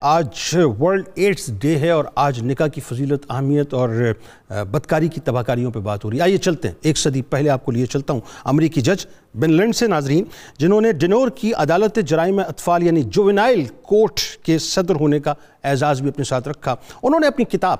آج world ads day ہے اور آج نکاح کی فضیلت، اہمیت اور بدکاری کی تباہ کاریوں پہ بات ہو رہی ہے۔ آئیے چلتے ہیں۔ ایک صدی پہلے آپ کو لیے چلتا ہوں۔ امریکی جج بن لینڈ سے ناظرین، جنہوں نے ڈنور کی عدالت جرائم اطفال یعنی جوینائل کورٹ کے صدر ہونے کا اعزاز بھی اپنے ساتھ رکھا۔ انہوں نے اپنی کتاب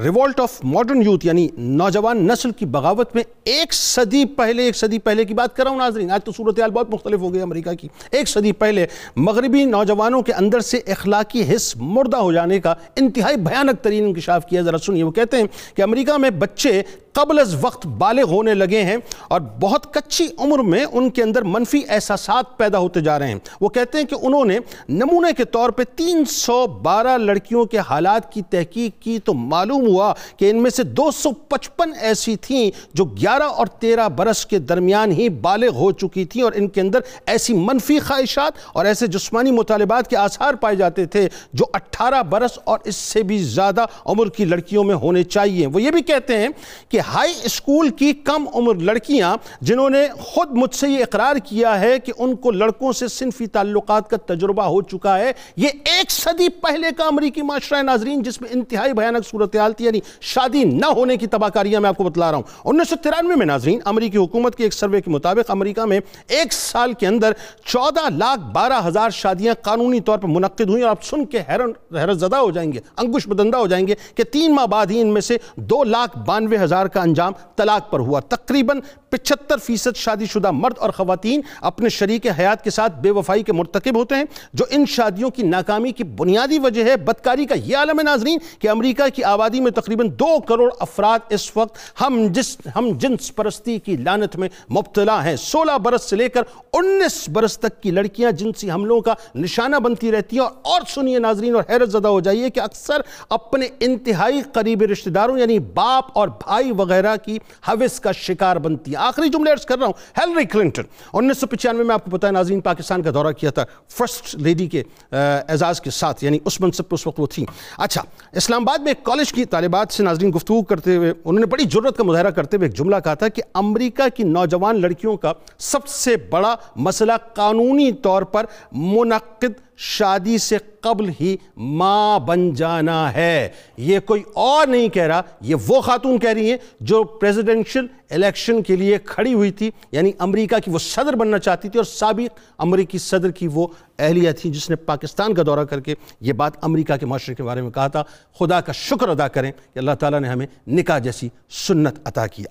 ریولٹ آف ماڈرن یوتھ یعنی نوجوان نسل کی بغاوت میں ایک صدی پہلے، ایک صدی پہلے کی بات کر رہا ہوں ناظرین۔ آج تو صورتحال بہت مختلف ہو گئی امریکہ کی۔ ایک صدی پہلے مغربی نوجوانوں کے اندر سے اخلاقی حص مردہ ہو جانے کا انتہائی بھیانک ترین انکشاف کیا۔ ذرا سنیے، وہ کہتے ہیں کہ امریکہ میں بچے قبل از وقت بالغ ہونے لگے ہیں اور بہت کچی عمر میں ان کے اندر منفی احساسات پیدا ہوتے جا رہے ہیں۔ وہ کہتے ہیں کہ انہوں نے نمونے کے طور پہ تین سو بارہ لڑکیوں کے حالات کی تحقیق کی تو معلوم ہوا کہ ان میں سے دو سو پچپن ایسی تھیں جو گیارہ اور تیرہ برس کے درمیان ہی بالغ ہو چکی تھیں اور ان کے اندر ایسی منفی خواہشات اور ایسے جسمانی مطالبات کے آثار پائے جاتے تھے جو اٹھارہ برس اور اس سے بھی زیادہ عمر کی لڑکیوں میں ہونے چاہیے۔ وہ یہ بھی کہتے ہیں کہ ہائی اسکول کی کم عمر لڑکیاں جنہوں نے خود مجھ سے یہ اقرار کیا ہے کہ ان کو لڑکوں سے صنفی تعلقات کا تجربہ ہو چکا ہے۔ یہ ایک صدی پہلے کا امریکی معاشرہ ناظرین، جس میں انتہائی بھیانک صورتحال تھی یعنی شادی نہ ہونے کی تباکاریاں میں آپ کو بتلا رہا ہوں۔ انیس سو ترانوے میں ناظرین، امریکی حکومت کے ایک سروے کے مطابق امریکہ میں ایک سال کے اندر چودہ لاکھ بارہ ہزار شادیاں قانونی طور پر منعقد ہوئیں اور آپ سن کے حیرن حیرت زدہ ہو جائیں گے، انگوش بدندہ ہو جائیں گے کہ تین ماہ بعد ہی ان میں سے دو لاکھ بانوے ہزار کا انجام طلاق پر ہوا۔ تقریباً پچھتر فیصد شادی شدہ مرد مرد اور خواتین اپنے شریک حیات کے ساتھ بے وفائی کے مرتکب ہوتے ہیں، جو ان شادیوں کی ناکامی کی بنیادی وجہ ہے۔ بدکاری کا یہ عالم ہے ناظرین کہ امریکہ کی آبادی میں تقریباً دو کروڑ افراد اس وقت ہم جس، ہم جنس پرستی کی لانت میں مبتلا ہیں۔ سولہ برس سے لے کر انیس برس تک کی لڑکیاں جنسی حملوں کا نشانہ بنتی رہتی ہیں۔ اور اور سنیے ناظرین اور حیرت زدہ ہو جائیے کہ اکثر اپنے انتہائی قریبی رشتہ داروں یعنی باپ اور بھائی وغیرہ کی حوث کا شکار بنتی ہے آخری جملے ارز کر رہا ہوں، ہیلری کلنٹن انیس سو پچانوے میں آپ کو پتا ہے ناظرین پاکستان کا دورہ کیا تھا فرسٹ لیڈی کے اعزاز کے ساتھ یعنی اس منصب پہ اس وقت وہ تھیں۔ اچھا اسلام آباد میں ایک کالج کی طالبات سے ناظرین گفتگو کرتے ہوئے انہوں نے بڑی جرت کا مظاہرہ کرتے ہوئے ایک جملہ کہا تھا کہ امریکہ کی نوجوان لڑکیوں کا سب سے بڑا مسئلہ قانونی طور پر منعقد شادی سے قبل ہی ماں بن جانا ہے۔ یہ کوئی اور نہیں کہہ رہا، یہ وہ خاتون کہہ رہی ہیں جو پریزیڈنشل الیکشن کے لیے کھڑی ہوئی تھی یعنی امریکہ کی وہ صدر بننا چاہتی تھی اور سابق امریکی صدر کی وہ اہلیہ تھی جس نے پاکستان کا دورہ کر کے یہ بات امریکہ کے معاشرے کے بارے میں کہا تھا۔ خدا کا شکر ادا کریں کہ اللہ تعالیٰ نے ہمیں نکاح جیسی سنت عطا کیا